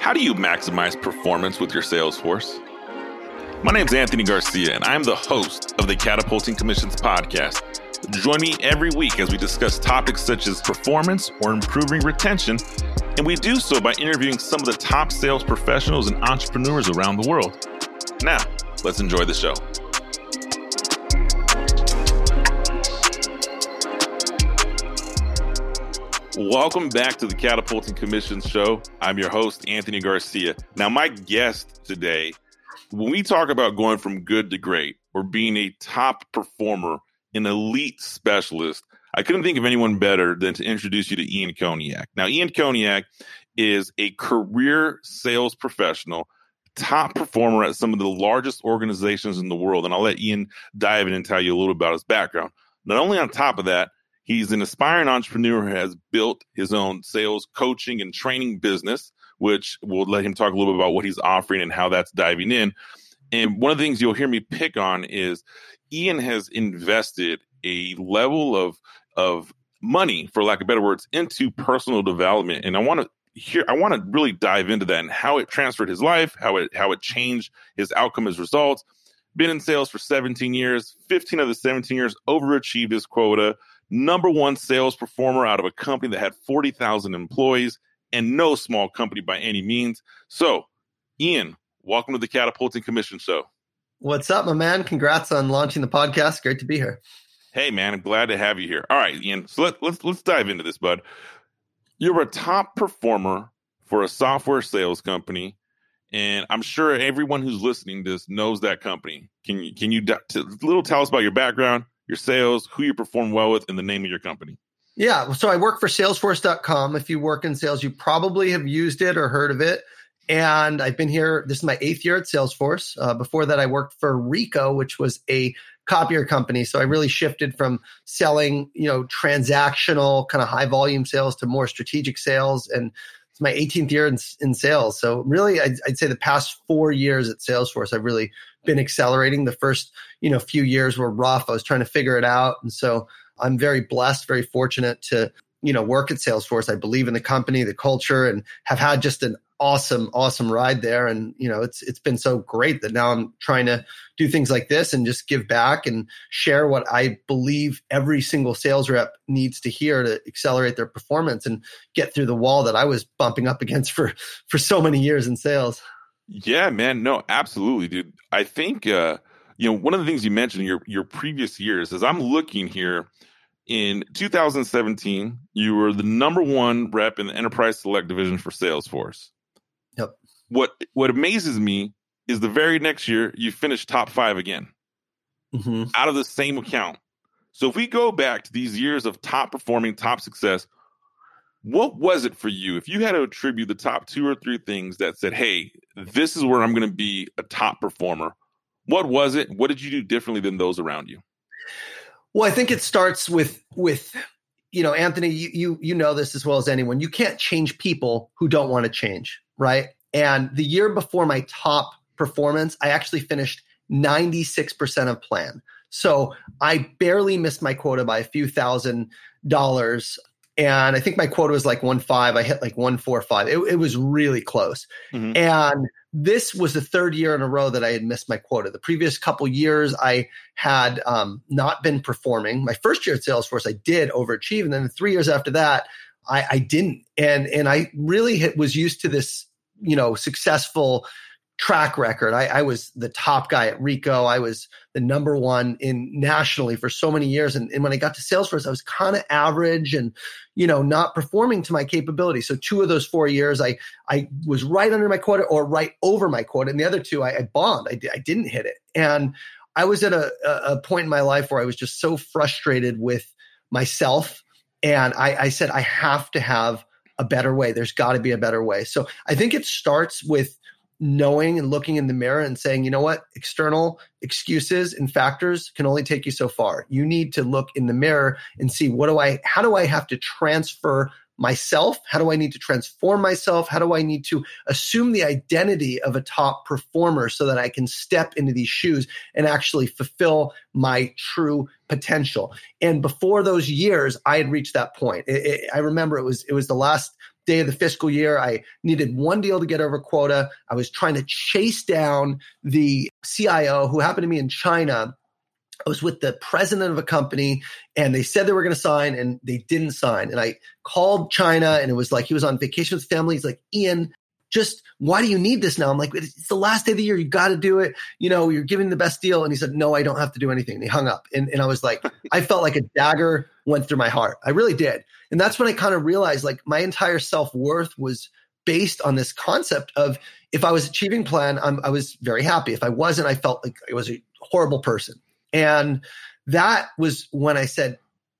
How do you maximize performance with your sales force? My name is Anthony Garcia, and I'm the host of the Catapulting Commissions podcast. Join me every week as we discuss topics such as performance or improving retention, and we do so by interviewing some of the top sales professionals and entrepreneurs around the world. Now, let's enjoy the show. Welcome back to the Catapulting Commission Show. I'm your host, Anthony Garcia. Now, my guest today, when we talk about going from good to great or being a top performer, an elite specialist, I couldn't think of anyone better than to introduce you to Ian Koniak. Now, Ian Koniak is a career sales professional, top performer at some of the largest organizations in the world. And I'll let Ian dive in and tell you a little about his background. Not only on top of that, He's an aspiring entrepreneur who has built his own sales coaching and training business, which will let him talk a little bit about what he's offering and how that's diving in. And one of the things you'll hear me pick on is Ian has invested a level of of money, for lack of better words, into personal development. And I want to hear I want to really dive into that and how it transferred his life, how it how it changed his outcome, his results. Been in sales for 17 years, 15 of the 17 years overachieved his quota number one sales performer out of a company that had 40,000 employees and no small company by any means. So, Ian, welcome to the Catapulting Commission Show. What's up, my man? Congrats on launching the podcast. Great to be here. Hey, man, I'm glad to have you here. All right, Ian. So let, let's let's dive into this, bud. You're a top performer for a software sales company, and I'm sure everyone who's listening to this knows that company. Can you can you t- little tell us about your background, your sales, who you perform well with, and the name of your company. Yeah. So I work for Salesforce.com. If you work in sales, you probably have used it or heard of it. And I've been here, this is my eighth year at Salesforce. Uh, before that, I worked for Ricoh, which was a copier company. So I really shifted from selling, you know, transactional kind of high volume sales to more strategic sales. And it's my 18th year in, in sales. So really, I'd, I'd say the past four years at Salesforce, I've really been accelerating. The first, you know, few years were rough. I was trying to figure it out. And so I'm very blessed, very fortunate to, you know, work at Salesforce. I believe in the company, the culture, and have had just an awesome, awesome ride there. And, you know, it's it's been so great that now I'm trying to do things like this and just give back and share what I believe every single sales rep needs to hear to accelerate their performance and get through the wall that I was bumping up against for for so many years in sales. Yeah, man. No, absolutely, dude. I think uh, you know, one of the things you mentioned your your previous years is I'm looking here in 2017, you were the number one rep in the enterprise select division for Salesforce. What what amazes me is the very next year you finish top five again mm-hmm. out of the same account. So if we go back to these years of top performing, top success, what was it for you? If you had to attribute the top two or three things that said, hey, this is where I'm going to be a top performer, what was it? What did you do differently than those around you? Well, I think it starts with with you know, Anthony, you you you know this as well as anyone. You can't change people who don't want to change, right? And the year before my top performance, I actually finished 96% of plan. So I barely missed my quota by a few thousand dollars and I think my quota was like one five. I hit like one four five. It, it was really close. Mm-hmm. And this was the third year in a row that I had missed my quota. The previous couple years, I had um, not been performing. My first year at Salesforce, I did overachieve, and then the three years after that, I, I didn't. And and I really hit, was used to this, you know, successful track record. I, I, was the top guy at Ricoh. I was the number one in nationally for so many years. And, and when I got to Salesforce, I was kind of average and, you know, not performing to my capability. So two of those four years, I I was right under my quota or right over my quota. And the other two, I, I bombed. I, I didn't hit it. And I was at a, a point in my life where I was just so frustrated with myself. And I, I said, I have to have a better way. There's got to be a better way. So I think it starts with knowing and looking in the mirror and saying, you know what, external excuses and factors can only take you so far. You need to look in the mirror and see what do I, how do I have to transfer myself? How do I need to transform myself? How do I need to assume the identity of a top performer so that I can step into these shoes and actually fulfill my true potential? And before those years, I had reached that point. It, it, I remember it was it was the last day of the fiscal year. I needed one deal to get over quota. I was trying to chase down the CIO who happened to be in China. I was with the president of a company and they said they were going to sign and they didn't sign. And I called China and it was like he was on vacation with family. He's like, Ian, just why do you need this now? I'm like, it's the last day of the year. You got to do it. You know, you're giving the best deal. And he said, no, I don't have to do anything. And he hung up. And, and I was like, I felt like a dagger went through my heart. I really did. And that's when I kind of realized like my entire self worth was based on this concept of if I was achieving plan, I'm, I was very happy. If I wasn't, I felt like I was a horrible person. And that was when I said,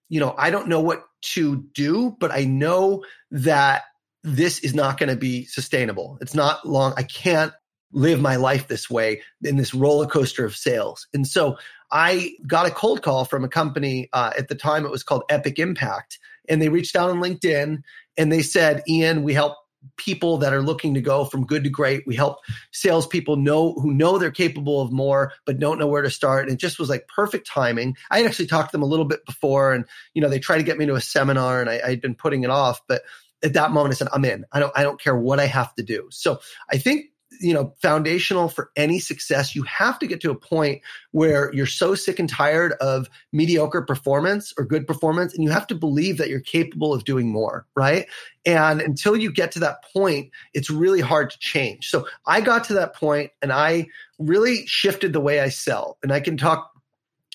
you know, I don't know what to do, but I know that this is not going to be sustainable. It's not long. I can't live my life this way in this roller coaster of sales. And so I got a cold call from a company uh, at the time. It was called Epic Impact, and they reached out on LinkedIn and they said, "Ian, we help people that are looking to go from good to great. We help salespeople know who know they're capable of more, but don't know where to start. And it just was like perfect timing. I had actually talked to them a little bit before, and you know they tried to get me to a seminar, and I, I'd been putting it off, but at that moment I said, I'm in. I don't I don't care what I have to do. So I think you know foundational for any success you have to get to a point where you're so sick and tired of mediocre performance or good performance and you have to believe that you're capable of doing more right and until you get to that point it's really hard to change so i got to that point and i really shifted the way i sell and i can talk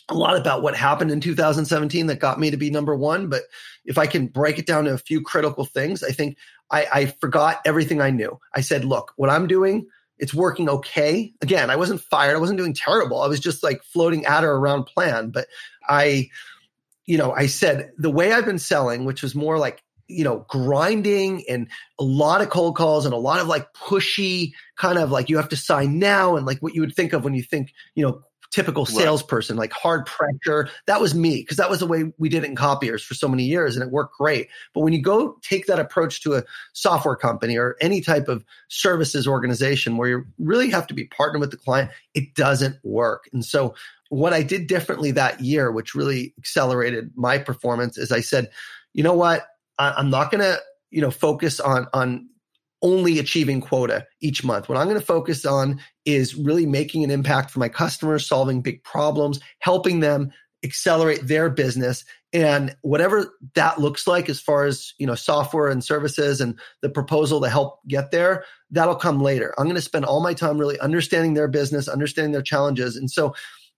a lot about what happened in 2017 that got me to be number one. But if I can break it down to a few critical things, I think I, I forgot everything I knew. I said, look, what I'm doing, it's working okay. Again, I wasn't fired. I wasn't doing terrible. I was just like floating at or around plan. But I, you know, I said the way I've been selling, which was more like you know, grinding and a lot of cold calls and a lot of like pushy kind of like you have to sign now and like what you would think of when you think, you know, typical salesperson, right. like hard pressure. That was me because that was the way we did it in copiers for so many years and it worked great. But when you go take that approach to a software company or any type of services organization where you really have to be partnered with the client, it doesn't work. And so what I did differently that year, which really accelerated my performance, is I said, you know what? I, I'm not going to, you know, focus on on only achieving quota each month. What I'm going to focus on is really making an impact for my customers, solving big problems, helping them accelerate their business. And whatever that looks like as far as you know software and services and the proposal to help get there that'll come later. I'm going to spend all my time really understanding their business understanding their challenges. And so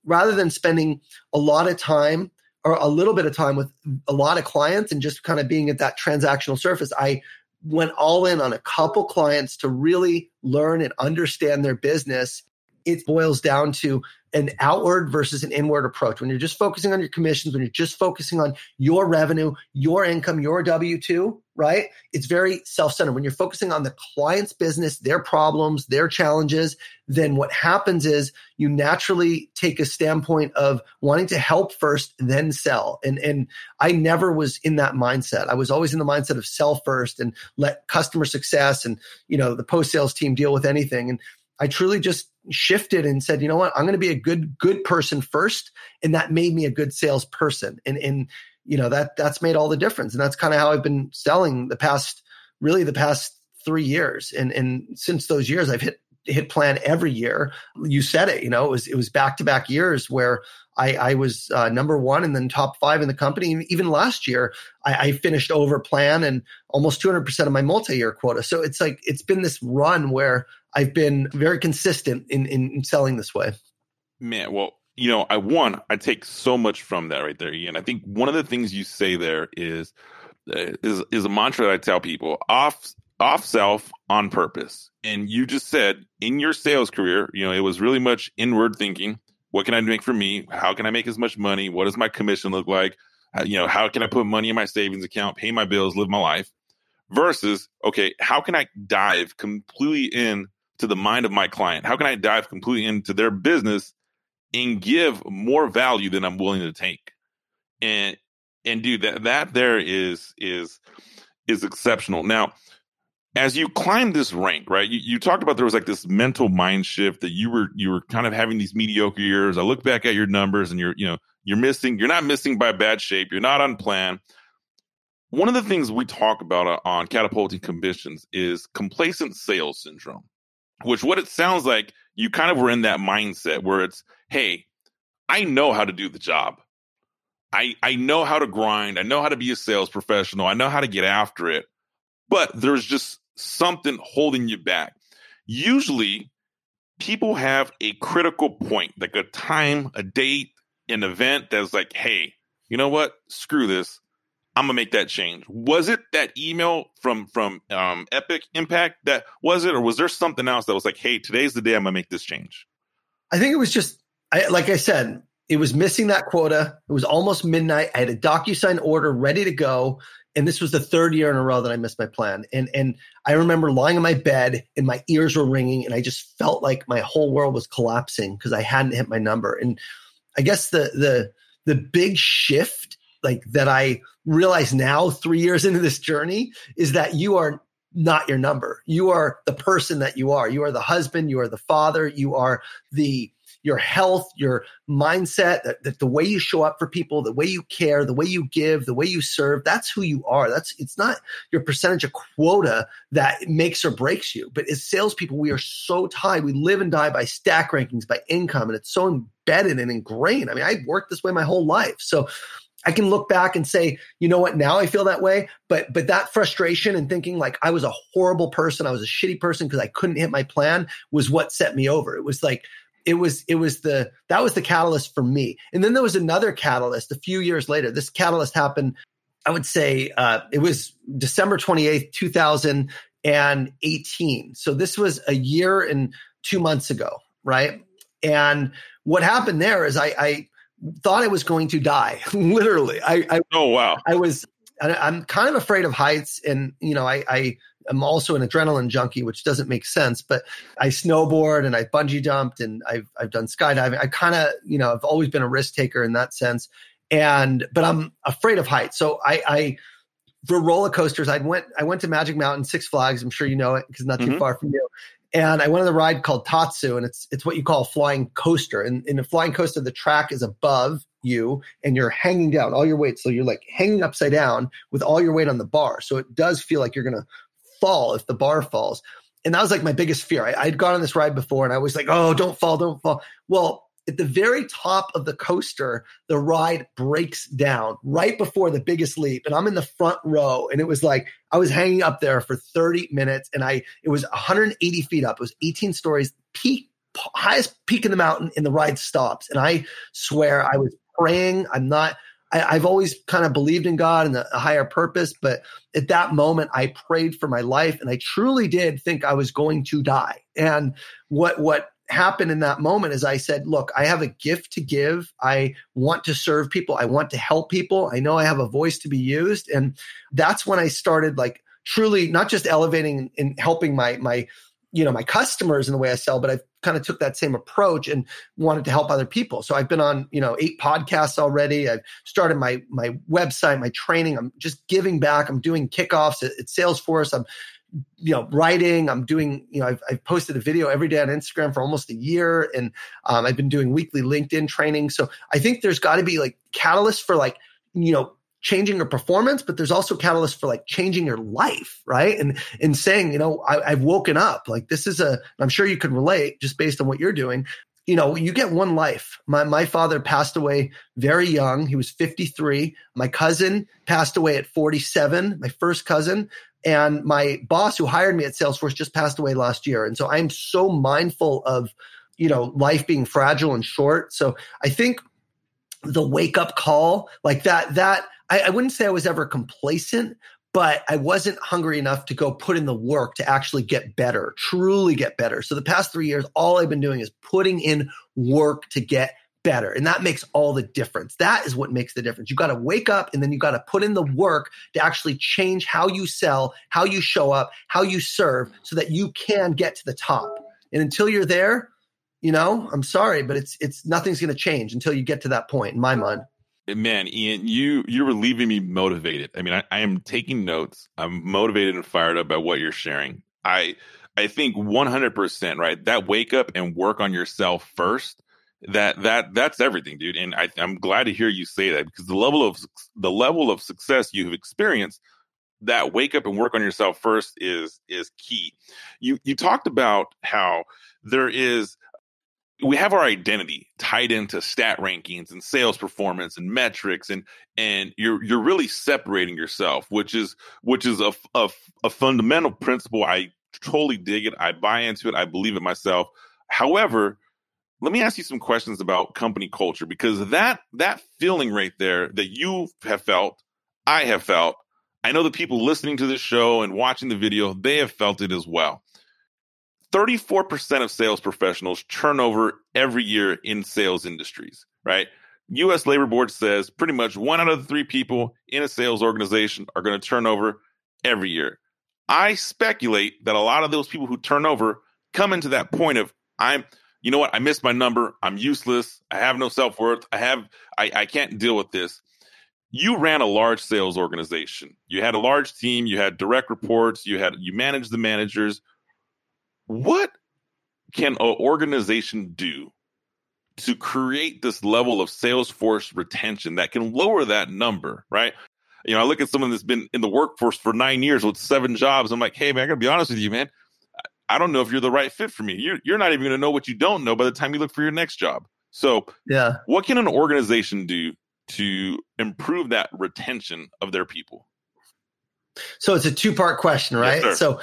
rather than spending a lot of time or a little bit of time with a lot of clients and just kind of being at that transactional surface i went all in on a couple clients to really learn and understand their business. It boils down to an outward versus an inward approach. When you're just focusing on your commissions, when you're just focusing on your revenue, your income, your W 2, right? It's very self centered. When you're focusing on the client's business, their problems, their challenges, then what happens is you naturally take a standpoint of wanting to help first, then sell. And, and I never was in that mindset. I was always in the mindset of sell first and let customer success and, you know, the post sales team deal with anything. And I truly just shifted and said, you know what, I'm going to be a good good person first, and that made me a good salesperson. And and you know that that's made all the difference. And that's kind of how I've been selling the past really the past three years. And and since those years, I've hit hit plan every year. You said it, you know, it was it was back to back years where I, I was uh, number one and then top five in the company. Even last year, I, I finished over plan and almost 200% of my multi year quota. So it's like, it's been this run where I've been very consistent in, in selling this way. Man, well, you know, I one, I take so much from that right there, Ian. I think one of the things you say there is uh, is is a mantra that I tell people: off off self on purpose. And you just said in your sales career, you know, it was really much inward thinking. What can I make for me? How can I make as much money? What does my commission look like? How, you know, how can I put money in my savings account, pay my bills, live my life? Versus, okay, how can I dive completely in to the mind of my client? How can I dive completely into their business and give more value than I'm willing to take? And and dude, that that there is is is exceptional. Now, as you climb this rank, right? You, you talked about there was like this mental mind shift that you were you were kind of having these mediocre years. I look back at your numbers and you're you know you're missing. You're not missing by bad shape. You're not on plan. one of the things we talk about uh, on catapulting commissions is complacent sales syndrome, which what it sounds like you kind of were in that mindset where it's, hey, I know how to do the job. I I know how to grind. I know how to be a sales professional. I know how to get after it. But there's just something holding you back. Usually people have a critical point, like a time, a date, an event that's like, hey, you know what? Screw this. I'm gonna make that change. Was it that email from from um, Epic Impact that was it, or was there something else that was like, hey, today's the day I'm gonna make this change? I think it was just, I, like I said, it was missing that quota. It was almost midnight. I had a DocuSign order ready to go. And this was the third year in a row that I missed my plan. And and I remember lying in my bed and my ears were ringing and I just felt like my whole world was collapsing because I hadn't hit my number. And I guess the the the big shift like that I realize now 3 years into this journey is that you are not your number. You are the person that you are. You are the husband, you are the father, you are the your health, your mindset, that, that, the way you show up for people, the way you care, the way you give, the way you serve, that's who you are. That's it's not your percentage of quota that makes or breaks you. But as salespeople, we are so tied. We live and die by stack rankings, by income, and it's so embedded and ingrained. I mean, I've worked this way my whole life. So I can look back and say, you know what, now I feel that way. But but that frustration and thinking like I was a horrible person, I was a shitty person because I couldn't hit my plan was what set me over. It was like it was it was the that was the catalyst for me. And then there was another catalyst a few years later. This catalyst happened, I would say uh, it was December 28th, 2018. So this was a year and two months ago, right? And what happened there is I, I thought I was going to die. Literally. I, I oh wow. I was I'm kind of afraid of heights, and you know, I, I am also an adrenaline junkie, which doesn't make sense. But I snowboard and I bungee jumped and I've I've done skydiving. I kind of you know I've always been a risk taker in that sense, and but I'm afraid of heights. So I, I for roller coasters, I went I went to Magic Mountain, Six Flags. I'm sure you know it because not too mm-hmm. far from you. And I went on the ride called Tatsu, and it's it's what you call a flying coaster. And in a flying coaster, the track is above you, and you're hanging down all your weight. So you're like hanging upside down with all your weight on the bar. So it does feel like you're gonna fall if the bar falls. And that was like my biggest fear. I, I'd gone on this ride before, and I was like, "Oh, don't fall, don't fall." Well, at the very top of the coaster, the ride breaks down right before the biggest leap. And I'm in the front row. And it was like I was hanging up there for 30 minutes and I it was 180 feet up. It was 18 stories, peak highest peak in the mountain, and the ride stops. And I swear I was praying. I'm not I, have always kind of believed in God and a higher purpose, but at that moment, I prayed for my life, and I truly did think I was going to die. And what what happened in that moment is I said, look, I have a gift to give. I want to serve people. I want to help people. I know I have a voice to be used. And that's when I started like truly not just elevating and helping my, my, you know, my customers in the way I sell, but I kind of took that same approach and wanted to help other people. So I've been on, you know, eight podcasts already. I've started my, my website, my training. I'm just giving back. I'm doing kickoffs at, at Salesforce. I'm you know writing i'm doing you know I've, I've, posted a video every day on instagram for almost a year and um, i've been doing weekly linkedin training so i think there's got to be like catalysts for like you know changing your performance but there's also catalysts for like changing your life right and and saying you know I, i've woken up like this is a i'm sure you could relate just based on what you're doing you know, you get one life. My my father passed away very young. He was 53. My cousin passed away at 47, my first cousin. And my boss who hired me at Salesforce just passed away last year. And so I'm so mindful of, you know, life being fragile and short. So I think the wake up call like that, that I, I wouldn't say I was ever complacent, but I wasn't hungry enough to go put in the work to actually get better, truly get better. So the past three years, all I've been doing is putting in work to get better. And that makes all the difference. That is what makes the difference. You got to wake up and then you got to put in the work to actually change how you sell, how you show up, how you serve so that you can get to the top. And until you're there, you know, I'm sorry, but it's it's nothing's going to change until you get to that point in my mind. Man, Ian, you you were leaving me motivated. I mean, I, I am taking notes. I'm motivated and fired up by what you're sharing. I I think 100%, right? That wake up and work on yourself first that that that's everything, dude. And I, I'm glad to hear you say that because the level of the level of success you have experienced, that wake up and work on yourself first is is key. You you talked about how there is we have our identity tied into stack rankings and sales performance and metrics and and you're you're really separating yourself which is which is a, a, a fundamental principle i totally dig it i buy into it i believe it myself however let me ask you some questions about company culture because that that feeling right there that you have felt i have felt i know the people listening to this show and watching the video they have felt it as well 34% of sales professionals turn over every year in sales industries, right? US Labor Board says pretty much one out of three people in a sales organization are going to turn over every year. I speculate that a lot of those people who turn over come into that point of I'm you know what? I missed my number. I'm useless. I have no self-worth. I have I, I can't deal with this. You ran a large sales organization. You had a large team. You had direct reports. You had you managed the managers. What can an organization do to create this level of sales force retention that can lower that number, right? You know, I look at someone that's been in the workforce for nine years with seven jobs. I'm like, hey, man, I gotta be honest with you, man. I don't know if you're the right fit for me. You're, you're not even gonna know what you don't know by the time you look for your next job. So, yeah, what can an organization do to improve that retention of their people? So it's a two part question, right? Yes, so,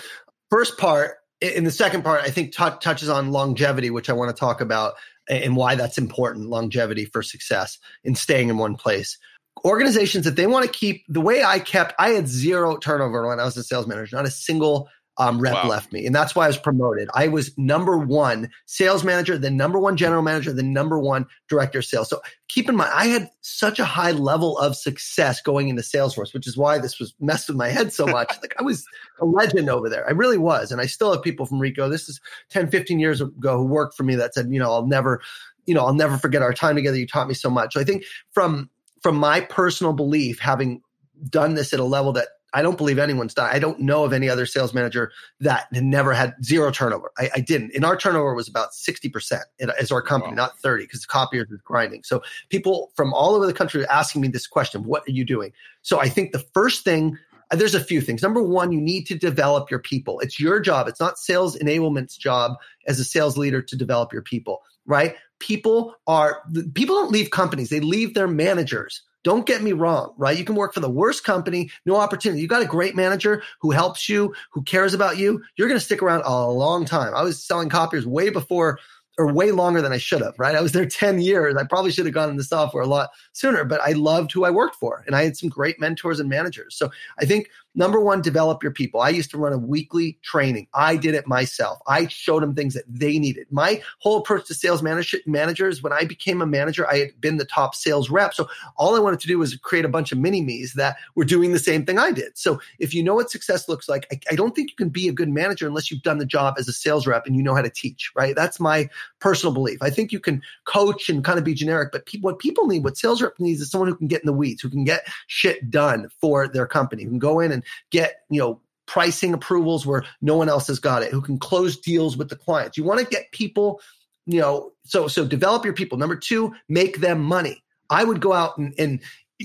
first part, in the second part, I think t- touches on longevity, which I want to talk about and why that's important longevity for success in staying in one place. Organizations, that they want to keep the way I kept, I had zero turnover when I was a sales manager, not a single um, rep wow. left me. And that's why I was promoted. I was number one sales manager, the number one general manager, the number one director of sales. So keep in mind, I had such a high level of success going into Salesforce, which is why this was messed with my head so much. like I was a legend over there. I really was. And I still have people from Ricoh. This is 10, 15 years ago who worked for me that said, you know, I'll never, you know, I'll never forget our time together. You taught me so much. So I think from, from my personal belief, having done this at a level that I don't believe anyone's done. I don't know of any other sales manager that never had zero turnover. I, I didn't. And our turnover was about 60% as our company, wow. not 30, because the copiers is grinding. So people from all over the country are asking me this question, what are you doing? So I think the first thing uh, there's a few things. Number one, you need to develop your people. It's your job. It's not sales enablement's job as a sales leader to develop your people, right? People are, people don't leave companies. They leave their managers don't get me wrong, right? You can work for the worst company, no opportunity. You got a great manager who helps you, who cares about you. You're going to stick around a long time. I was selling copiers way before or way longer than I should have, right? I was there 10 years. I probably should have gone into software a lot sooner, but I loved who I worked for and I had some great mentors and managers. So I think Number one, develop your people. I used to run a weekly training. I did it myself. I showed them things that they needed. My whole approach to sales manager, managers, when I became a manager, I had been the top sales rep. So all I wanted to do was create a bunch of mini me's that were doing the same thing I did. So if you know what success looks like, I, I don't think you can be a good manager unless you've done the job as a sales rep and you know how to teach, right? That's my personal belief. I think you can coach and kind of be generic, but what people need, what sales rep needs is someone who can get in the weeds, who can get shit done for their company, who can go in and get, you know, pricing approvals where no one else has got it, who can close deals with the clients. You want to get people, you know, so so develop your people. Number two, make them money. I would go out and, and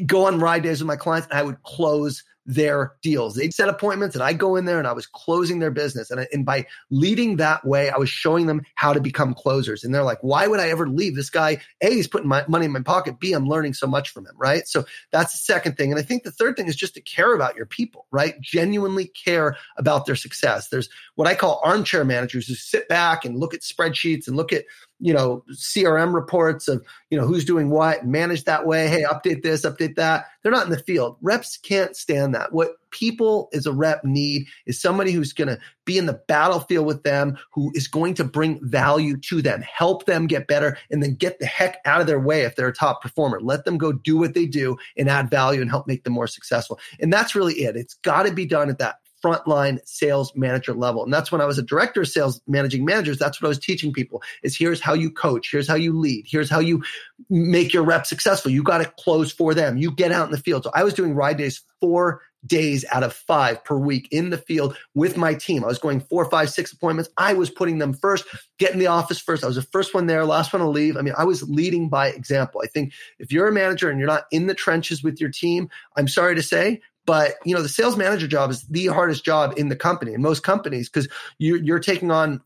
go on ride days with my clients and I would close their deals. They'd set appointments and I'd go in there and I was closing their business. And, I, and by leading that way, I was showing them how to become closers. And they're like, why would I ever leave this guy? A, he's putting my money in my pocket. B, I'm learning so much from him. Right. So that's the second thing. And I think the third thing is just to care about your people, right? Genuinely care about their success. There's what I call armchair managers who sit back and look at spreadsheets and look at you know crm reports of you know who's doing what manage that way hey update this update that. They're not in the field. Reps can't stand that. What people as a rep need is somebody who's going to be in the battlefield with them who is going to bring value to them help them get better and then get the heck out of their way if they're a top performer. Let them go do what they do and add value and help make them more successful. And that's really it. It's got to be done at that frontline sales manager level. And that's when I was a director of sales managing managers. That's what I was teaching people is here's how you coach. Here's how you lead. Here's how you make your rep successful. You got to close for them. You get out in the field. So I was doing ride days four days out of five per week in the field with my team. I was going four, five, six appointments. I was putting them first, getting the office first. I was the first one there, last one to leave. I mean, I was leading by example. I think if you're a manager and you're not in the trenches with your team, I'm sorry to say, but you know the sales manager job is the hardest job in the company in most companies because you're, you're taking on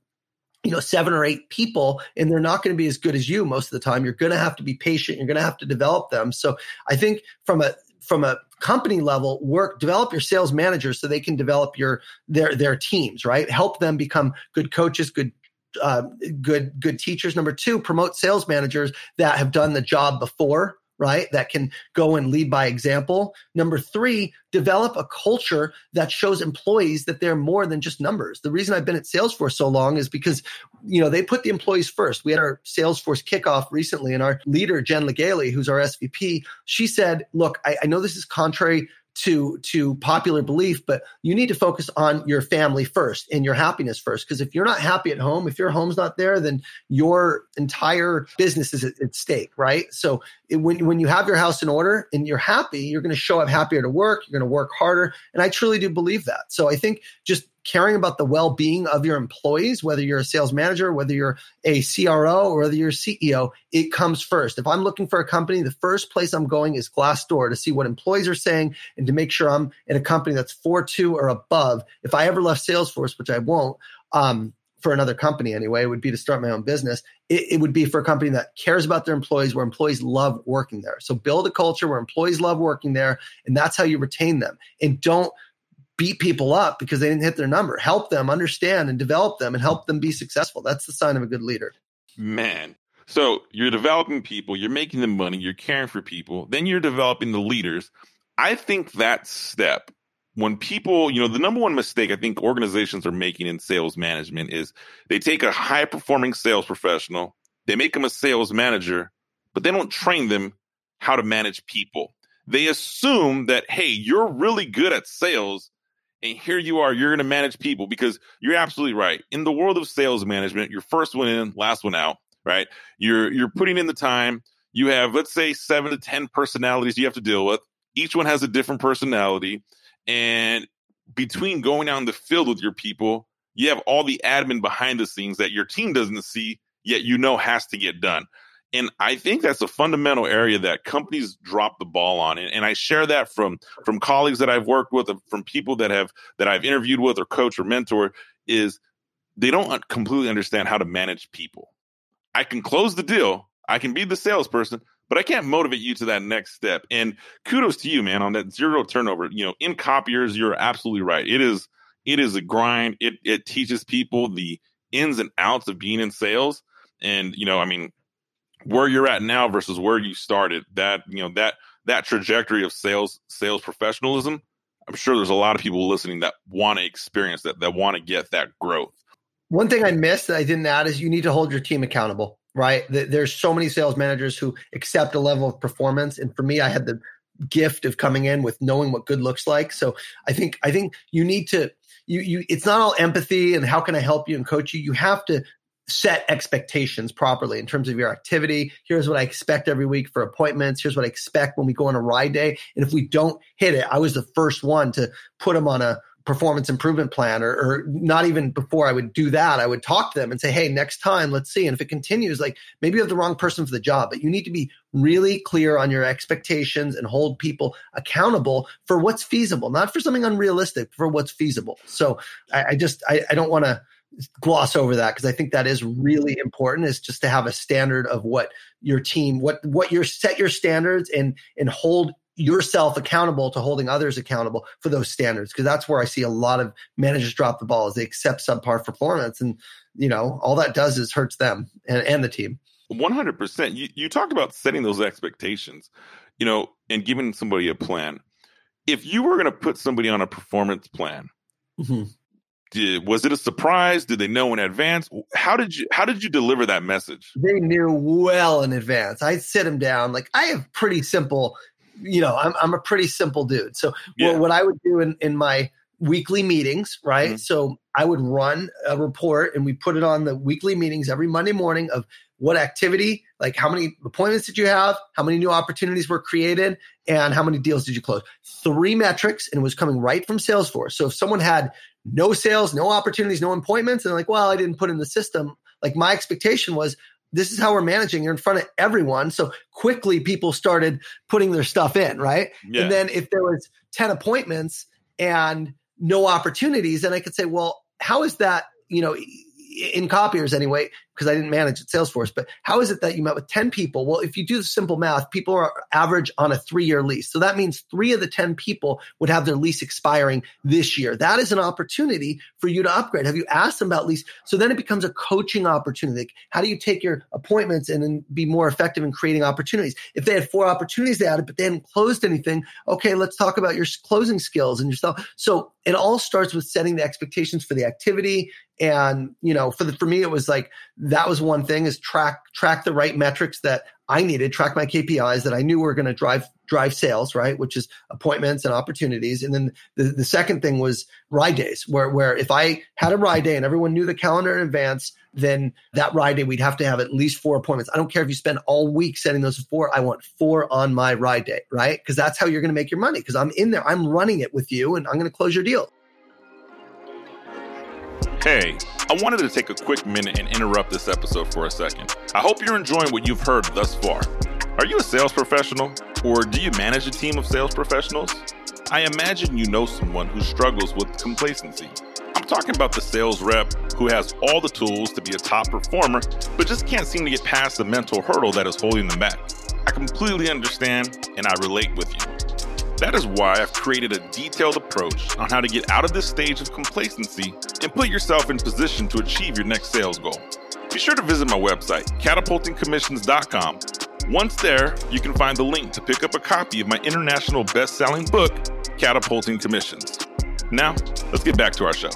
you know seven or eight people and they're not going to be as good as you most of the time. You're going to have to be patient. You're going to have to develop them. So i think from a from a company level work develop your sales managers so they can develop your their their teams right? Help them become good coaches good uh, good good teachers. Number two promote sales managers that have done the job before right? That can go and lead by example. Number three, develop a culture that shows employees that they're more than just numbers. The reason I've been at Salesforce so long is because, you know, they put the employees first. We had our Salesforce kickoff recently, and our leader, Jen Legale, who's our SVP, she said, look, I, I know this is contrary to to popular belief but you need to focus on your family first and your happiness first. Because if you're not happy at home if your home's not there then your entire business is at, at stake right? So it, when, when you have your house in order and you're happy you're going to show up happier to work you're going to work harder and i truly do believe that. So i think just caring about the well-being of your employees whether you're a sales manager whether you're a cro or whether you're a ceo it comes first if i'm looking for a company the first place i'm going is glassdoor to see what employees are saying and to make sure i'm in a company that's 4-2 or above if i ever left salesforce which i won't um, for another company anyway, it would be to start my own business. It, it, would be for a company that cares about their employees, where employees love working there. So build a culture where employees love working there, and that's how you retain them. And don't beat people up because they didn't hit their number. Help them understand and develop them and help them be successful. That's the sign of a good leader. Man. So you're developing people, you're making them money, you're caring for people, then you're developing the leaders. I think that step, when people, you know, the number one mistake I think organizations are making in sales management is they take a high performing sales professional, they make them a sales manager, but they don't train them how to manage people. They assume that, hey, you're really good at sales and here you are you're going to manage people because you're absolutely right. In the world of sales management you're first one in last one out right? You're you're putting in the time. You have let's say 7 to 10 personalities you have to deal with. Each one has a different personality. And between going out in the field with your people you have all the admin behind the scenes that your team doesn't see yet you know has to get done and I think that's a fundamental area that companies drop the ball on. And, and I share that from from colleagues that I've worked with, from people that have that I've interviewed with or coach or mentor, is they don't completely understand how to manage people. I can close the deal, I can be the salesperson, but I can't motivate you to that next step. And kudos to you, man, on that zero turnover. You know, in copiers, you're absolutely right. It is it is a grind. It it teaches people the ins and outs of being in sales. And you know, I mean, where you're at now versus where you started that you know that that trajectory of sales sales professionalism i'm sure there's a lot of people listening that want to experience that that want to get that growth. One thing i missed that i didn't add is you need to hold your team accountable right? There's so many sales managers who accept a level of performance and for me i had the gift of coming in with knowing what good looks like. So i think i think you need to you you it's not all empathy and how can i help you and coach you. You have to set expectations properly in terms of your activity. Here's what I expect every week for appointments. Here's what I expect when we go on a ride day. And if we don't hit it, I was the first one to put them on a performance improvement plan or, or not even before I would do that, I would talk to them and say, Hey, next time, let's see. And if it continues, like maybe you have the wrong person for the job, but you need to be really clear on your expectations and hold people accountable for what's feasible, not for something unrealistic, for what's feasible. So I, I just, I, I don't want to, gloss over that because I think that is really important is just to have a standard of what your team what what your set your standards and and hold yourself accountable to holding others accountable for those standards because that's where I see a lot of managers drop the ball as they accept subpar performance and you know all that does is hurts them and, and the team. 100% you, you talk about setting those expectations you know and giving somebody a plan. If you were going to put somebody on a performance plan mm-hmm did, was it a surprise? Did they know in advance? How did you how did you deliver that message? They knew well in advance. I sit them down. Like I have pretty simple, you know, I'm I'm a pretty simple dude. So yeah. what, what I would do in in my weekly meetings, right? Mm-hmm. So I would run a report and we put it on the weekly meetings every Monday morning of what activity like how many appointments did you have? How many new opportunities were created? And how many deals did you close? Three metrics, and it was coming right from Salesforce. So if someone had no sales, no opportunities, no appointments, and like, well, I didn't put in the system, like my expectation was this is how we're managing. You're in front of everyone. So quickly people started putting their stuff in, right? Yeah. And then if there was 10 appointments and no opportunities, then I could say, well, how is that, you know, in copiers anyway, because I didn't manage at Salesforce, but how is it that you met with 10 people? Well, if you do the simple math, people are average on a three year lease. So that means three of the 10 people would have their lease expiring this year. That is an opportunity for you to upgrade. Have you asked them about lease? So then it becomes a coaching opportunity. How do you take your appointments and then be more effective in creating opportunities? If they had four opportunities they added, but they hadn't closed anything, okay, let's talk about your closing skills and yourself. So it all starts with setting the expectations for the activity and you know for the for me it was like that was one thing is track track the right metrics that I needed, track my KPIs that I knew were going to drive drive sales, right? Which is appointments and opportunities. And then the, the second thing was ride days, where where if I had a ride day and everyone knew the calendar in advance, then that ride day we'd have to have at least four appointments. I don't care if you spend all week setting those four. I want four on my ride day, right? Because that's how you're going to make your money. Because I'm in there, I'm running it with you, and I'm going to close your deal. Hey, I wanted to take a quick minute and interrupt this episode for a second. I hope you're enjoying what you've heard thus far. Are you a sales professional, or do you manage a team of sales professionals? I imagine you know someone who struggles with complacency. I'm talking about the sales rep who has all the tools to be a top performer, but just can't seem to get past the mental hurdle that is holding them back. I completely understand and I relate with you. That is why I've created a detailed approach on how to get out of this stage of complacency and put yourself in position to achieve your next sales goal. Be sure to visit my website, catapultingcommissions.com. Once there, you can find the link to pick up a copy of my international best selling book, Catapulting Commissions. Now, let's get back to our show.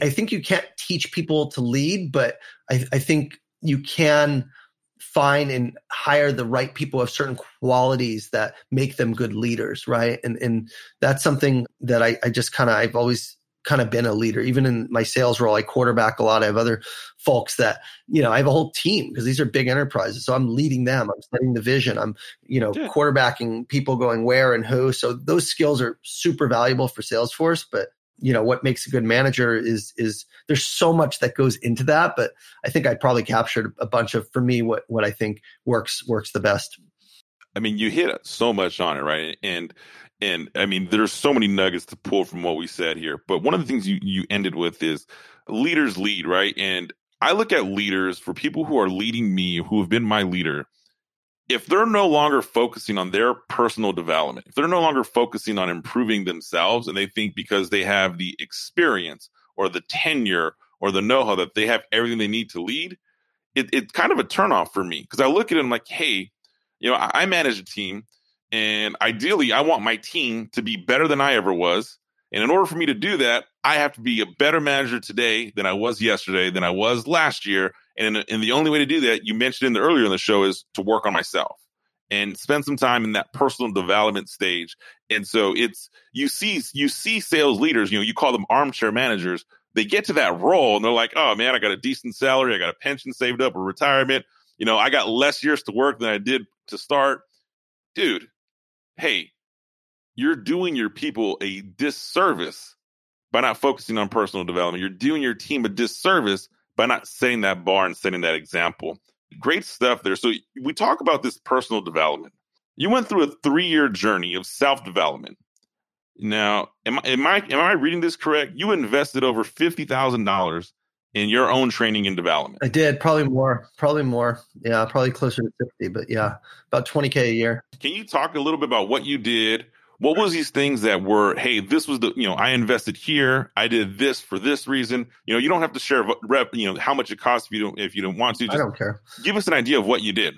I think you can't teach people to lead, but I, I think you can find and hire the right people of certain qualities that make them good leaders, right? And and that's something that I, I just kind of I've always kind of been a leader. Even in my sales role, I quarterback a lot. I have other folks that, you know, I have a whole team because these are big enterprises. So I'm leading them. I'm setting the vision. I'm, you know, yeah. quarterbacking people going where and who. So those skills are super valuable for Salesforce. But you know what makes a good manager is is there's so much that goes into that but i think i probably captured a bunch of for me what what i think works works the best. I mean you hit so much on it right? And and i mean there's so many nuggets to pull from what we said here but one of the things you you ended with is leaders lead right? And i look at leaders for people who are leading me who have been my leader if they're no longer focusing on their personal development, if they're no longer focusing on improving themselves and they think because they have the experience or the tenure or the know how that they have everything they need to lead, it, it's kind of a turnoff for me because I look at it and I'm like, hey, you know, I, I manage a team and ideally I want my team to be better than I ever was. And in order for me to do that, I have to be a better manager today than I was yesterday, than I was last year, and, and the only way to do that, you mentioned in the earlier in the show, is to work on myself and spend some time in that personal development stage. And so it's you see you see sales leaders, you know, you call them armchair managers. They get to that role and they're like, oh man, I got a decent salary, I got a pension saved up, or retirement. You know, I got less years to work than I did to start. Dude, hey, you're doing your people a disservice by not focusing on personal development. You're doing your team a disservice by not setting that bar and setting that example. Great stuff there. So we talk about this personal development. You went through a three year journey of self development. Now, am I, am I am I reading this correct? You invested over fifty thousand dollars in your own training and development. I did, probably more, probably more. Yeah, probably closer to fifty, but yeah, about twenty k a year. Can you talk a little bit about what you did? What was these things that were hey this was the you know i invested here i did this for this reason. You know you don't have to share rep you know how much it costs if you don't if you don't want to. Just i don't care. give us an idea of what you did.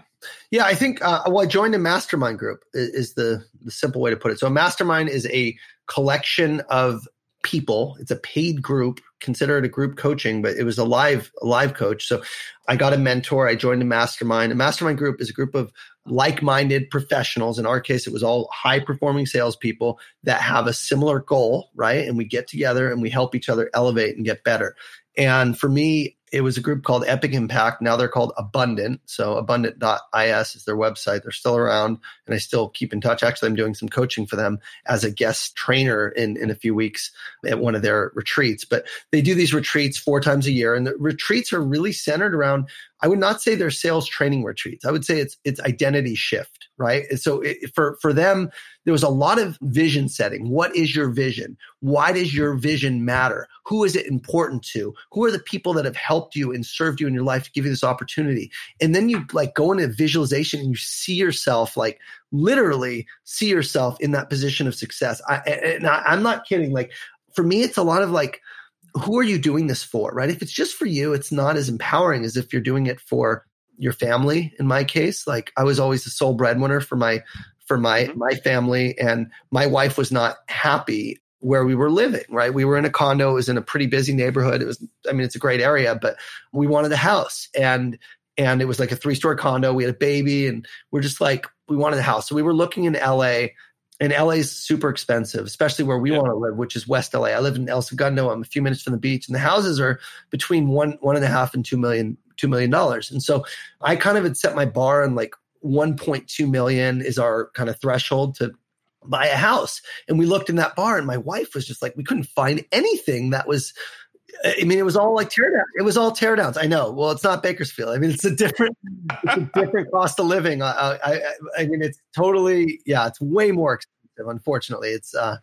Yeah i think uh, well i joined a mastermind group is the the simple way to put it. So a mastermind is a collection of people. It's a paid group consider it a group coaching but it was a live a live coach. So i got a mentor i joined a mastermind. A mastermind group is a group of like-minded professionals. In our case, it was all high-performing salespeople that have a similar goal, right? And we get together and we help each other elevate and get better. And for me, it was a group called Epic Impact. Now they're called Abundant. So abundant.is is their website. They're still around and I still keep in touch. Actually, I'm doing some coaching for them as a guest trainer in, in a few weeks at one of their retreats. But they do these retreats four times a year and the retreats are really centered around I would not say they're sales training retreats. I would say it's it's identity shift, right? So it, for for them, there was a lot of vision setting. What is your vision? Why does your vision matter? Who is it important to? Who are the people that have helped you and served you in your life to give you this opportunity? And then you like go into visualization and you see yourself like literally see yourself in that position of success. I, and I, I'm not kidding. Like for me, it's a lot of like who are you doing this for, right? If it's just for you, it's not as empowering as if you're doing it for your family. In my case, like I was always the sole breadwinner for my for my mm-hmm. my family, and my wife was not happy where we were living. Right, we were in a condo. It was in a pretty busy neighborhood. It was, I mean, it's a great area, but we wanted a house, and and it was like a three story condo. We had a baby, and we're just like we wanted a house. So we were looking in LA and LA is super expensive, especially where we yeah. want to live, which is West LA. I live in El Segundo. I'm a few minutes from the beach, and the houses are between one one and a half and two million two million dollars. And so I kind of had set my bar on like 1.2 million is our kind of threshold to buy a house. And we looked in that bar, and my wife was just like, we couldn't find anything that was I mean, it was all like teardown. It was all teardowns. I know. Well, it's not Bakersfield. I mean, it's a different, it's a different cost of living. I, I, I, mean, it's totally, yeah, it's way more expensive. Unfortunately, it's uh,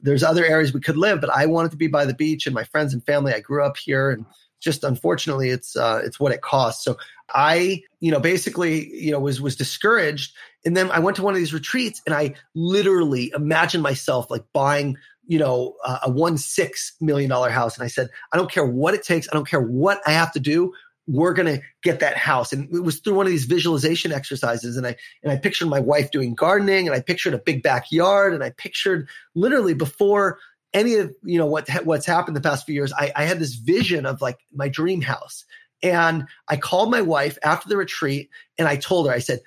there's other areas we could live, but I wanted to be by the beach and my friends and family. I grew up here, and just unfortunately, it's uh, it's what it costs. So I, you know, basically, you know, was was discouraged, and then I went to one of these retreats, and I literally imagined myself like buying you know, a one six million dollar house. And I said, I don't care what it takes. I don't care what I have to do. We're gonna get that house. And it was through one of these visualization exercises. And I and I pictured my wife doing gardening, and I pictured a big backyard, and I pictured literally before any of you know what what's happened the past few years. I, I had this vision of like my dream house. And I called my wife after the retreat and I told her, I said,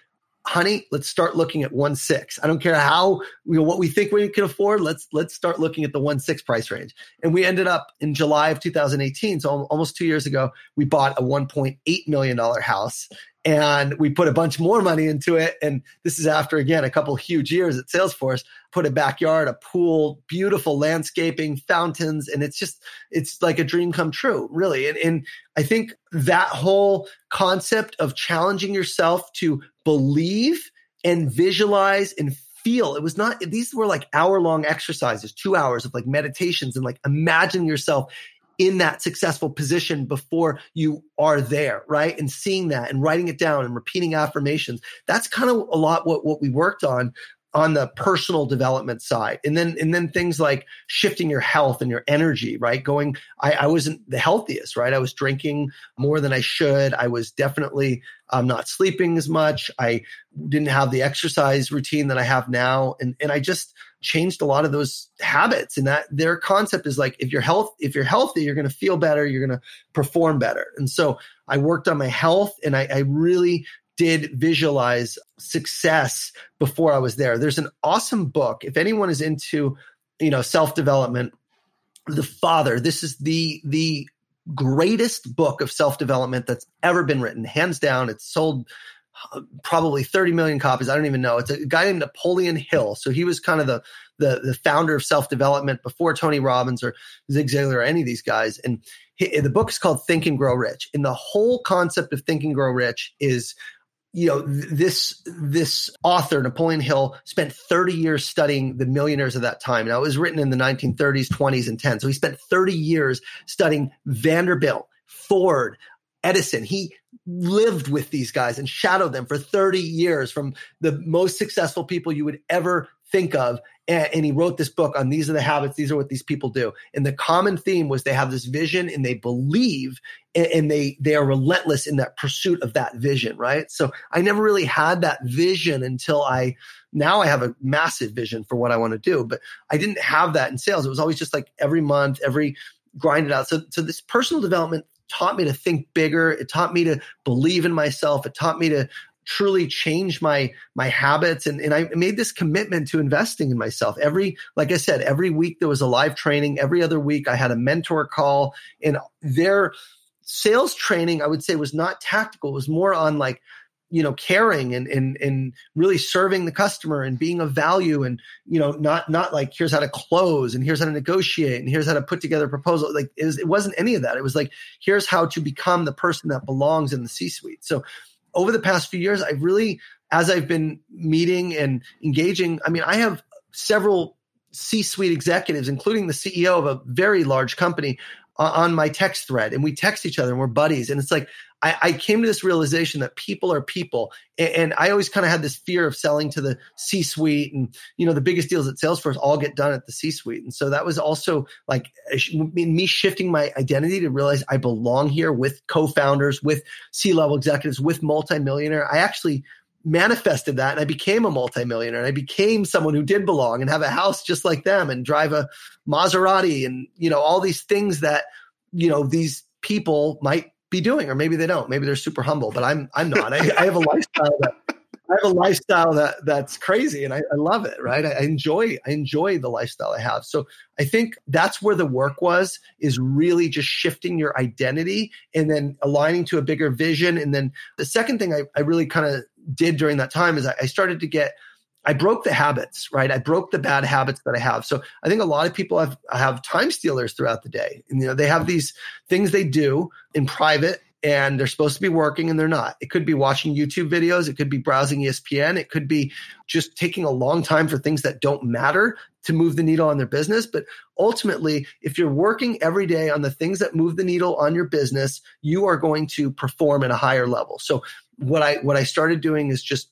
honey, let's start looking at one six. I don't care how you know what we think we can afford. Let's let's start looking at the one six price range. And we ended up in July of 2018, so almost two years ago, we bought a 1.8 million dollar house, and we put a bunch more money into it. And this is after again a couple huge years at Salesforce. Put a backyard, a pool, beautiful landscaping, fountains, and it's just it's like a dream come true, really. And, and I think that whole concept of challenging yourself to believe and visualize and feel it was not these were like hour long exercises two hours of like meditations and like imagine yourself in that successful position before you are there, right? And seeing that and writing it down and repeating affirmations. That's kind of a lot what, what we worked on on the personal development side. And then and then things like shifting your health and your energy right? Going I, I wasn't the healthiest right? I was drinking more than i should. I was definitely um, not sleeping as much. I didn't have the exercise routine that i have now. And and i just changed a lot of those habits. And that their concept is like if you're health if you're healthy you're going to feel better you're going to perform better. And so i worked on my health and I, I really did visualize success before I was there. There's an awesome book. If anyone is into, you know, self-development, The Father, this is the the greatest book of self-development that's ever been written. Hands down, it's sold uh, probably 30 million copies. I don't even know. It's a guy named Napoleon Hill. So he was kind of the the, the founder of self-development before Tony Robbins or Zig Ziglar or any of these guys. And he, the book is called Think and Grow Rich. And the whole concept of Think and Grow Rich is you know this this author napoleon hill spent 30 years studying the millionaires of that time. Now it was written in the 1930s 20s and 10s so he spent 30 years studying vanderbilt ford edison. He lived with these guys and shadowed them for 30 years from the most successful people you would ever think of and, and, he wrote this book on these are the habits these are what these people do. And the common theme was they have this vision and they believe and, and they they are relentless in that pursuit of that vision right? So i never really had that vision until i now i have a massive vision for what i want to do but i didn't have that in sales. It was always just like every month every grind it out. So so this personal development taught me to think bigger. It taught me to believe in myself. It taught me to truly change my my habits and, and I made this commitment to investing in myself. Every like I said, every week there was a live training. Every other week I had a mentor call and their sales training, I would say, was not tactical. It was more on like, you know, caring and and and really serving the customer and being of value and you know, not not like here's how to close and here's how to negotiate and here's how to put together a proposal. Like it, was, wasn't any of that. It was like here's how to become the person that belongs in the C-suite. So over the past few years, I've really, as I've been meeting and engaging, I mean, I have several C-suite executives, including the CEO of a very large company, on my text thread and we text each other and we're buddies. And it's like, I, I came to this realization that people are people. And, and I always kind of had this fear of selling to the C suite and, you know, the biggest deals at Salesforce all get done at the C suite. And so that was also like me shifting my identity to realize I belong here with co-founders, with C-level executives, with multimillionaire. I actually manifested that and I became a multimillionaire and I became someone who did belong and have a house just like them and drive a Maserati and you know all these things that you know these people might be doing or maybe they don't. Maybe they're super humble but I'm I'm not. I, I have a lifestyle that I have a lifestyle that that's crazy and I, I love it right? I, I enjoy I enjoy the lifestyle I have. So I think that's where the work was is really just shifting your identity and then aligning to a bigger vision. And then the second thing I, I really kind of did during that time is I, I started to get I broke the habits, right? I broke the bad habits that I have. So I think a lot of people have have time stealers throughout the day. And, you know, they have these things they do in private and they're supposed to be working and they're not. It could be watching YouTube videos, it could be browsing ESPN, it could be just taking a long time for things that don't matter to move the needle on their business. But ultimately, if you're working every day on the things that move the needle on your business, you are going to perform at a higher level. So what I what I started doing is just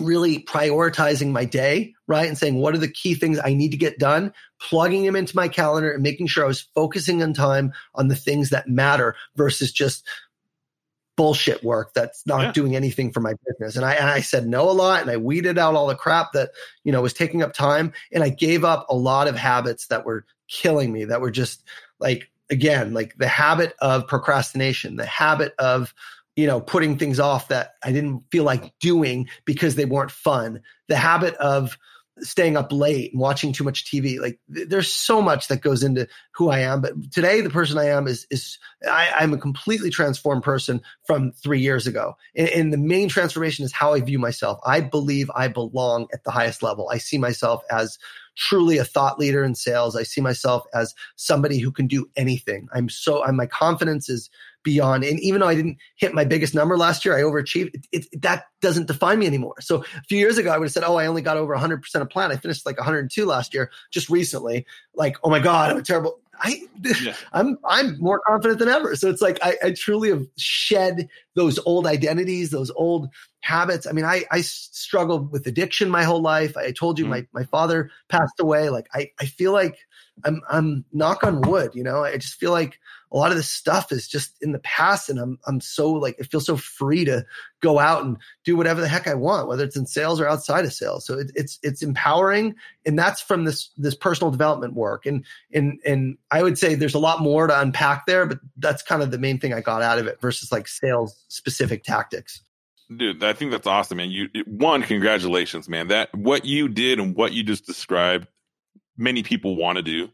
really prioritizing my day, right? And saying, what are the key things I need to get done, plugging them into my calendar and making sure I was focusing on time on the things that matter versus just bullshit work that's not yeah. doing anything for my business. And I, and I said no a lot and I weeded out all the crap that, you know, was taking up time. And I gave up a lot of habits that were killing me, that were just like, again, like the habit of procrastination, the habit of, you know, putting things off that I didn't feel like doing because they weren't fun. The habit of staying up late and watching too much TV. Like th- there's so much that goes into who I am. But today, the person I am is is I, am a completely transformed person from three years ago. And, and the main transformation is how I view myself. I believe I belong at the highest level. I see myself as truly a thought leader in sales. I see myself as somebody who can do anything. I'm so I'm, my confidence is beyond. And even though I didn't hit my biggest number last year, I overachieved. It, it, that doesn't define me anymore. So a few years ago, I would have said, "Oh, I only got over 100 percent of plan. I finished like 102 last year, just recently. Like, oh my god, I'm a terrible." I, yeah. I'm I'm more confident than ever. So it's like I, I truly have shed those old identities, those old habits. I mean, I I struggled with addiction my whole life. I told you mm. my my father passed away. Like I I feel like I'm I'm knock on wood, you know. I just feel like a lot of this stuff is just in the past and I'm I'm so like it feels so free to go out and do whatever the heck I want, whether it's in sales or outside of sales. So it, it's it's empowering and that's from this this personal development work. And and and I would say there's a lot more to unpack there, but that's kind of the main thing I got out of it versus like sales specific tactics. Dude, I think that's awesome, man. You one, congratulations, man. That what you did and what you just described many people want to do.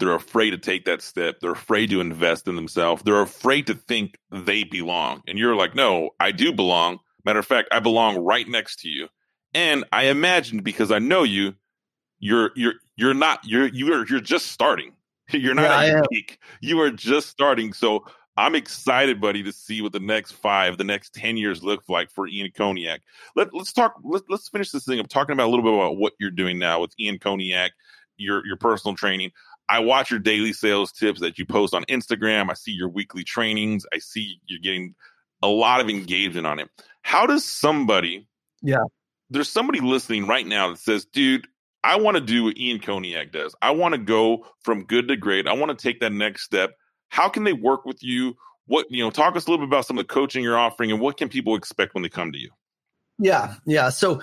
They're afraid to take that step. They're afraid to invest in themselves. They're afraid to think they belong. And you're like, no, I do belong. Matter of fact, I belong right next to you. And I imagine because I know you, you're you're you're not you're you're you're just starting. You're not yeah, peak. You are just starting. So I'm excited, buddy, to see what the next five, the next 10 years look like for Ian Koniak. Let, let's talk, let, let's finish this thing. I'm talking about a little bit about what you're doing now with Ian Koniak your your personal training. I watch your daily sales tips that you post on Instagram. I see your weekly trainings. I see you're getting a lot of engagement on it. How does somebody, yeah, there's somebody listening right now that says, dude, I want to do what Ian Koniak does. I want to go from good to great. I want to take that next step. How can they work with you? What, you know, talk us a little bit about some of the coaching you're offering and what can people expect when they come to you? Yeah. Yeah. So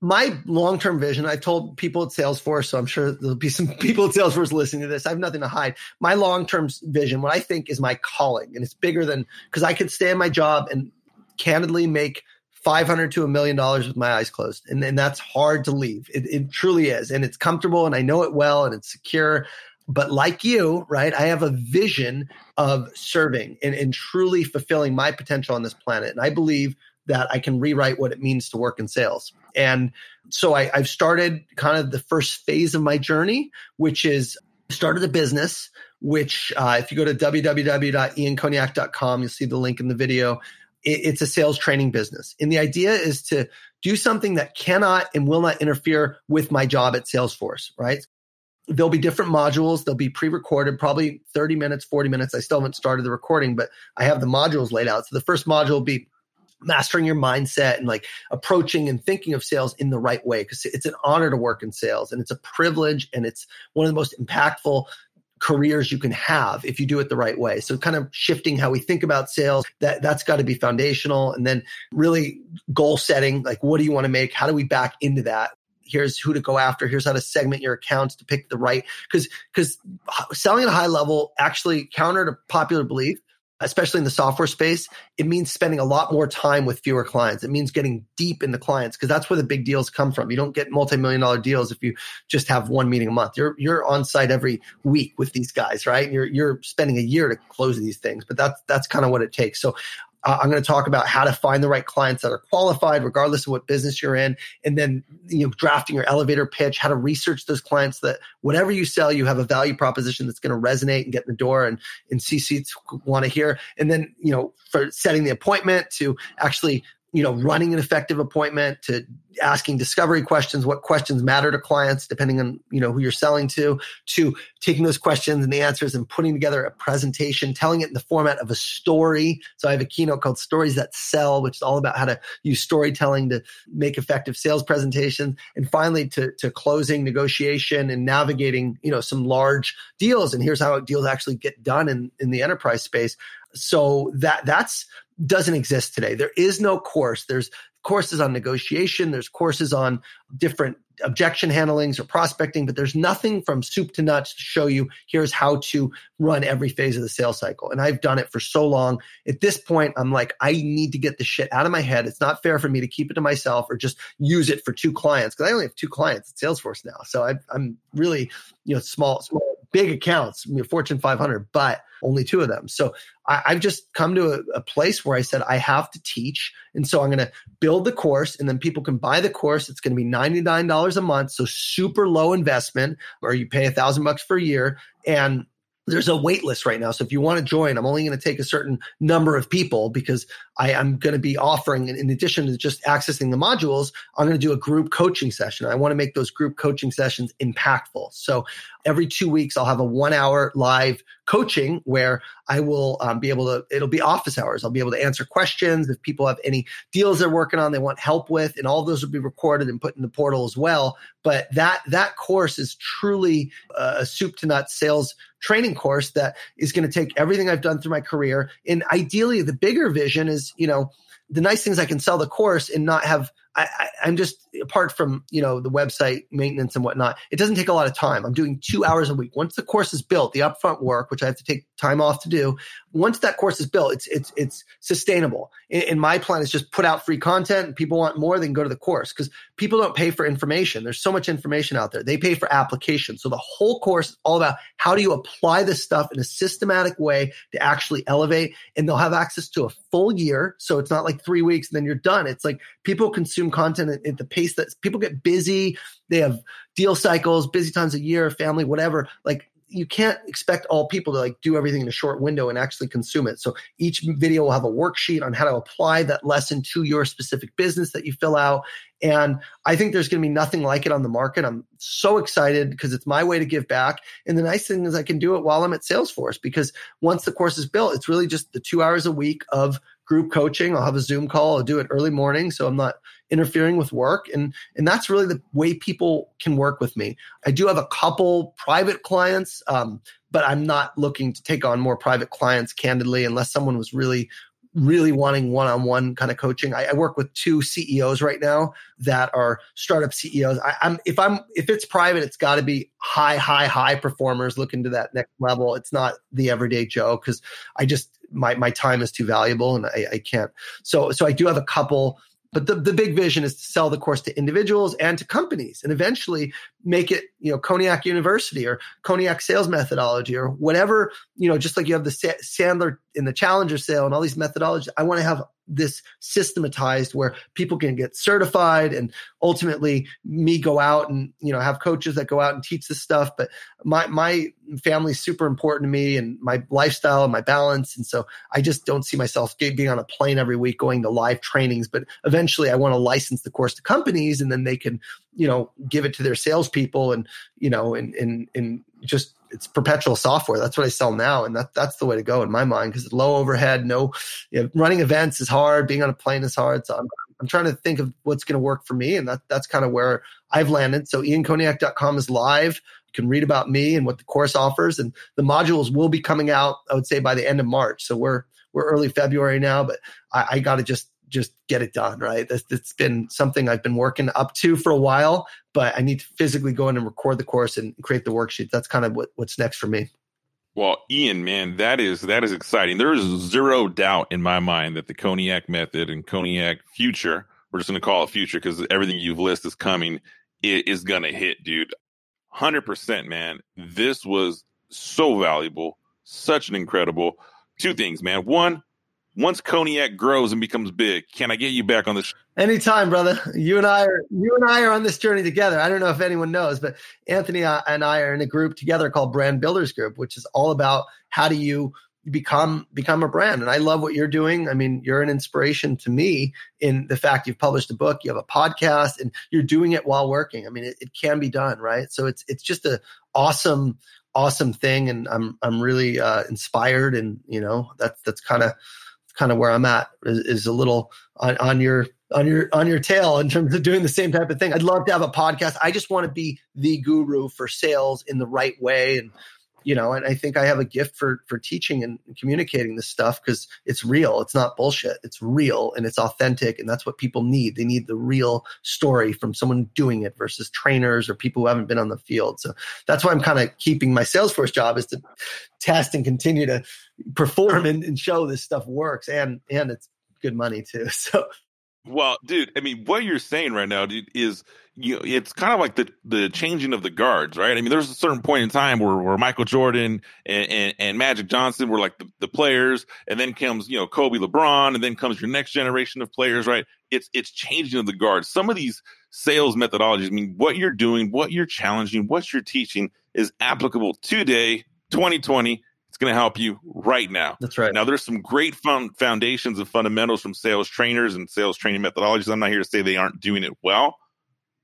my long term vision, I told people at Salesforce, so I'm sure there'll be some people at Salesforce listening to this. I have nothing to hide. My long term vision, what I think is my calling, and it's bigger than because I could stay in my job and candidly make 500 to a million dollars with my eyes closed. And, and that's hard to leave. It, it truly is. And it's comfortable and I know it well and it's secure. But like you, right, I have a vision of serving and, and truly fulfilling my potential on this planet. And I believe that I can rewrite what it means to work in sales. And so I, have started kind of the first phase of my journey, which is started a business, which uh, if you go to www.iankoniak.com, you'll see the link in the video. It, it's a sales training business. And the idea is to do something that cannot and will not interfere with my job at Salesforce, right? there'll be different modules. They'll be pre-recorded, probably 30 minutes, 40 minutes. I still haven't started the recording, but I have the modules laid out. So the first module will be mastering your mindset and like approaching and thinking of sales in the right way because it's an honor to work in sales and it's a privilege and it's one of the most impactful careers you can have if you do it the right way. So kind of shifting how we think about sales, that that's got to be foundational and then really goal setting, like what do you want to make? How do we back into that? here's who to go after here's how to segment your accounts to pick the right because because selling at a high level actually counter to popular belief especially in the software space it means spending a lot more time with fewer clients. It means getting deep in the clients because that's where the big deals come from. You don't get multi-million dollar deals if you just have one meeting a month. You're you're on site every week with these guys right? You're you're spending a year to close these things but that's that's kind of what it takes. So uh, I'm going to talk about how to find the right clients that are qualified, regardless of what business you're in, and then you know drafting your elevator pitch, how to research those clients that whatever you sell, you have a value proposition that's going to resonate and get in the door, and and C-suites want to hear, and then you know for setting the appointment to actually you know running an effective appointment to asking discovery questions what questions matter to clients depending on you know who you're selling to to taking those questions and the answers and putting together a presentation telling it in the format of a story. So i have a keynote called stories that sell which is all about how to use storytelling to make effective sales presentations. And finally to, to closing negotiation and navigating you know some large deals. And here's how deals actually get done in, in the enterprise space. So that that's doesn't exist today. There is no course. There's courses on negotiation, there's courses on different objection handlings or prospecting, but there's nothing from soup to nuts to show you here's how to run every phase of the sales cycle. And I've done it for so long. At this point, I'm like, I need to get the shit out of my head. It's not fair for me to keep it to myself or just use it for two clients because I only have two clients at Salesforce now. So I, am really, you know, small, small big accounts, you know, Fortune 500, but only two of them. So I, have just come to a, a, place where I said I have to teach, and so I'm going to build the course, and then people can buy the course. It's going to be ninety nine dollars a month, so super low investment, or you pay a thousand bucks for a year, and there's a wait list right now. So if you want to join, I'm only going to take a certain number of people because I am going to be offering, in addition to just accessing the modules, I'm going to do a group coaching session. I want to make those group coaching sessions impactful. So every two weeks, I'll have a one hour live coaching where I will um, be able to, it'll be office hours. I'll be able to answer questions. If people have any deals they're working on, they want help with, and all those will be recorded and put in the portal as well. But that, that course is truly a soup to nuts sales training course that is going to take everything I've done through my career. And ideally, the bigger vision is, you know, the nice things I can sell the course and not have I, am just apart from you know the website maintenance and whatnot. It doesn't take a lot of time. I'm doing two hours a week. Once the course is built, the upfront work, which I have to take time off to do, once that course is built, it's it's it's sustainable. And, my plan is just put out free content. People want more, they can go to the course because people don't pay for information. There's so much information out there. They pay for application. So the whole course is all about how do you apply this stuff in a systematic way to actually elevate. And they'll have access to a full year. So it's not like three weeks and then you're done. It's like people consume content at, at the pace that people get busy. They have deal cycles, busy times a year, family, whatever. Like you can't expect all people to like do everything in a short window and actually consume it. So each video will have a worksheet on how to apply that lesson to your specific business that you fill out. And I think there's going to be nothing like it on the market. I'm so excited because it's my way to give back. And the nice thing is I can do it while I'm at Salesforce because once the course is built, it's really just the two hours a week of group coaching. I'll have a Zoom call. I'll do it early morning. So I'm not interfering with work. And, and that's really the way people can work with me. I do have a couple private clients, um, but I'm not looking to take on more private clients candidly, unless someone was really really wanting one-on-one kind of coaching. I, I, work with two CEOs right now that are startup CEOs. I, am if I'm if it's private, it's got to be high, high, high performers looking to that next level. It's not the everyday Joe because I just my my time is too valuable and I, I can't. So so I do have a couple but the, the big vision is to sell the course to individuals and to companies. And eventually make it, you know, Koniak University or Koniak sales methodology or whatever, you know, just like you have the Sandler in the Challenger sale and all these methodologies. I want to have this systematized where people can get certified and ultimately me go out and you know have coaches that go out and teach this stuff but my my family's super important to me and my lifestyle and my balance and so i just don't see myself being on a plane every week going to live trainings but eventually i want to license the course to companies and then they can you know give it to their salespeople and you know and and and just it's perpetual software. That's what I sell now, and that that's the way to go in my mind because low overhead, no, you know, running events is hard. Being on a plane is hard. So I'm I'm trying to think of what's going to work for me, and that that's kind of where I've landed. So iankoniak.com is live. You can read about me and what the course offers, and the modules will be coming out. I would say by the end of March. So we're we're early February now, but I, I got to just just get it done, right? That's been something I've been working up to for a while, but I need to physically go in and record the course and create the worksheet. That's kind of what, what's next for me. Well, Ian, man, that is that is exciting. There is zero doubt in my mind that the Koniak method and Koniak future, we're just going to call it future because everything you've listed is coming, it is going to hit, dude. 100%, man. This was so valuable, such an incredible two things, man. One, once Koniak grows and becomes big, can I get you back on this? Anytime, brother. You and I are you and I are on this journey together. I don't know if anyone knows, but Anthony and I are in a group together called Brand Builders Group, which is all about how do you become become a brand. And I love what you're doing. I mean, you're an inspiration to me in the fact you've published a book, you have a podcast, and you're doing it while working. I mean, it, it can be done, right? So it's it's just a awesome awesome thing and i'm i'm really uh, inspired and you know that's that's kind of kind of where I'm at is, is a little on, on your on your on your tail in terms of doing the same type of thing. I'd love to have a podcast. I just want to be the guru for sales in the right way and you know and i think i have a gift for for teaching and communicating this stuff because it's real it's not bullshit it's real and it's authentic and that's what people need. They need the real story from someone doing it versus trainers or people who haven't been on the field. So that's why i'm kind of keeping my salesforce job is to test and continue to perform and, and show this stuff works and and it's good money too. So well, dude, I mean, what you're saying right now, dude, is you know, it's kind of like the the changing of the guards, right? I mean, there's a certain point in time where, where Michael Jordan and, and, and Magic Johnson were like the, the players, and then comes, you know, Kobe LeBron, and then comes your next generation of players, right? It's it's changing of the guards. Some of these sales methodologies, I mean, what you're doing, what you're challenging, what you're teaching is applicable today, 2020, it's going to help you right now. That's right. Now, there's some great fun foundations and fundamentals from sales trainers and sales training methodologies. I'm not here to say they aren't doing it well,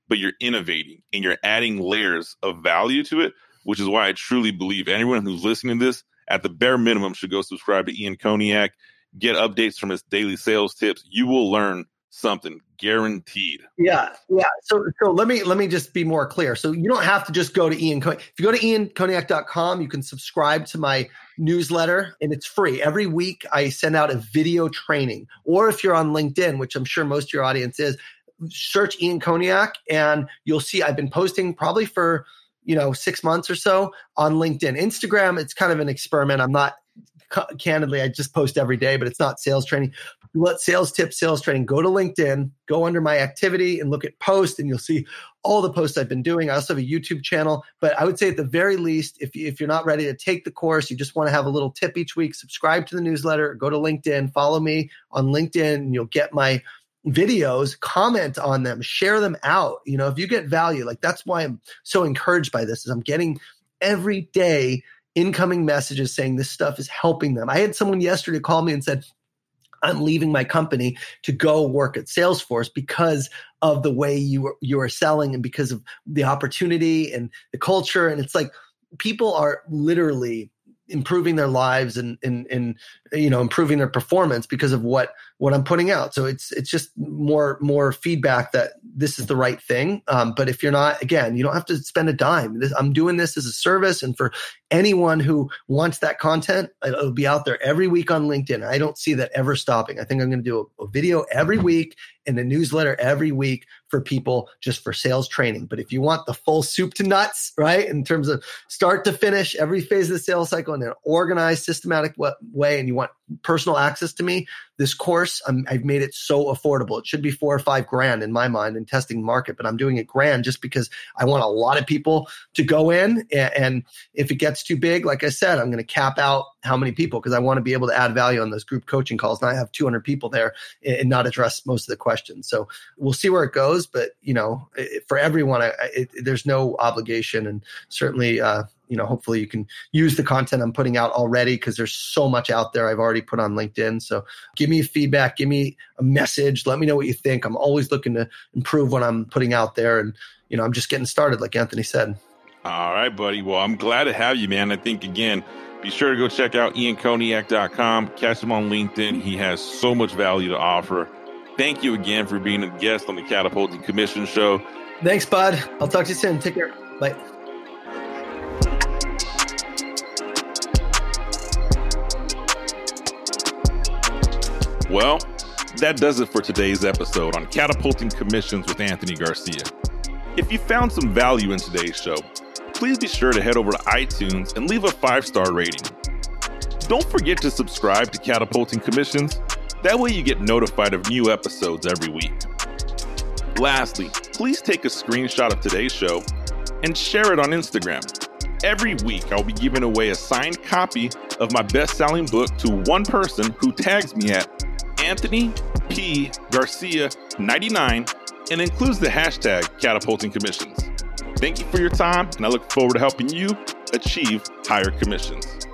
but you're innovating and you're adding layers of value to it, which is why I truly believe anyone who's listening to this, at the bare minimum, should go subscribe to Ian Koniak, get updates from his daily sales tips. You will learn something guaranteed. Yeah, yeah. So so let me let me just be more clear. So you don't have to just go to Ian If you go to iankoniak.com, you can subscribe to my newsletter and it's free. Every week I send out a video training. Or if you're on LinkedIn, which I'm sure most of your audience is, search Ian Koniak and you'll see I've been posting probably for you know six months or so on linkedin instagram it's kind of an experiment i'm not candidly, I just post every day, but it's not sales training. Let sales tips, sales training. Go to LinkedIn, go under my activity and look at posts, and you'll see all the posts I've been doing. I also have a YouTube channel, but I would say at the very least, if, if you're not ready to take the course, you just want to have a little tip each week, subscribe to the newsletter, go to LinkedIn, follow me on LinkedIn, and you'll get my videos, comment on them, share them out. You know, if you get value, like that's why I'm so encouraged by this is I'm getting every day incoming messages saying this stuff is helping them. I had someone yesterday call me and said, I'm leaving my company to go work at Salesforce because of the way you are, you are selling and because of the opportunity and the culture. And it's like people are literally improving their lives and, and, and, you know, improving their performance because of what, what I'm putting out. So it's, it's just more, more feedback that this is the right thing. Um, but if you're not, again, you don't have to spend a dime. This, I'm doing this as a service. And for anyone who wants that content, it'll be out there every week on LinkedIn. I don't see that ever stopping. I think I'm going to do a, a video every week and a newsletter every week for people just for sales training. But if you want the full soup to nuts, right, in terms of start to finish, every phase of the sales cycle in an organized, systematic way, and you want personal access to me, this course i have made it so affordable. It should be four or five grand in my mind in testing market, but I'm doing it grand just because I want a lot of people to go in. And if it gets too big, like I said, I'm going to cap out how many people because I want to be able to add value on those group coaching calls. And I have 200 people there and not address most of the questions. So we'll see where it goes. But you know, for everyone, I, it, there's no obligation, and certainly. Uh, you know, hopefully you can use the content I'm putting out already because there's so much out there I've already put on LinkedIn. So give me feedback, give me a message, let me know what you think. I'm always looking to improve what I'm putting out there. And, you know, I'm just getting started, like Anthony said. All right, buddy. Well, I'm glad to have you, man. I think, again, be sure to go check out iankoniak.com, catch him on LinkedIn. He has so much value to offer. Thank you again for being a guest on the Catapulting Commission Show. Thanks, bud. I'll talk to you soon. Take care. Bye. Well, that does it for today's episode on Catapulting Commissions with Anthony Garcia. If you found some value in today's show, please be sure to head over to iTunes and leave a five star rating. Don't forget to subscribe to Catapulting Commissions. That way, you get notified of new episodes every week. Lastly, please take a screenshot of today's show and share it on Instagram. Every week, I'll be giving away a signed copy of my best selling book to one person who tags me at Anthony P. Garcia 99 and includes the hashtag catapulting commissions. Thank you for your time, and I look forward to helping you achieve higher commissions.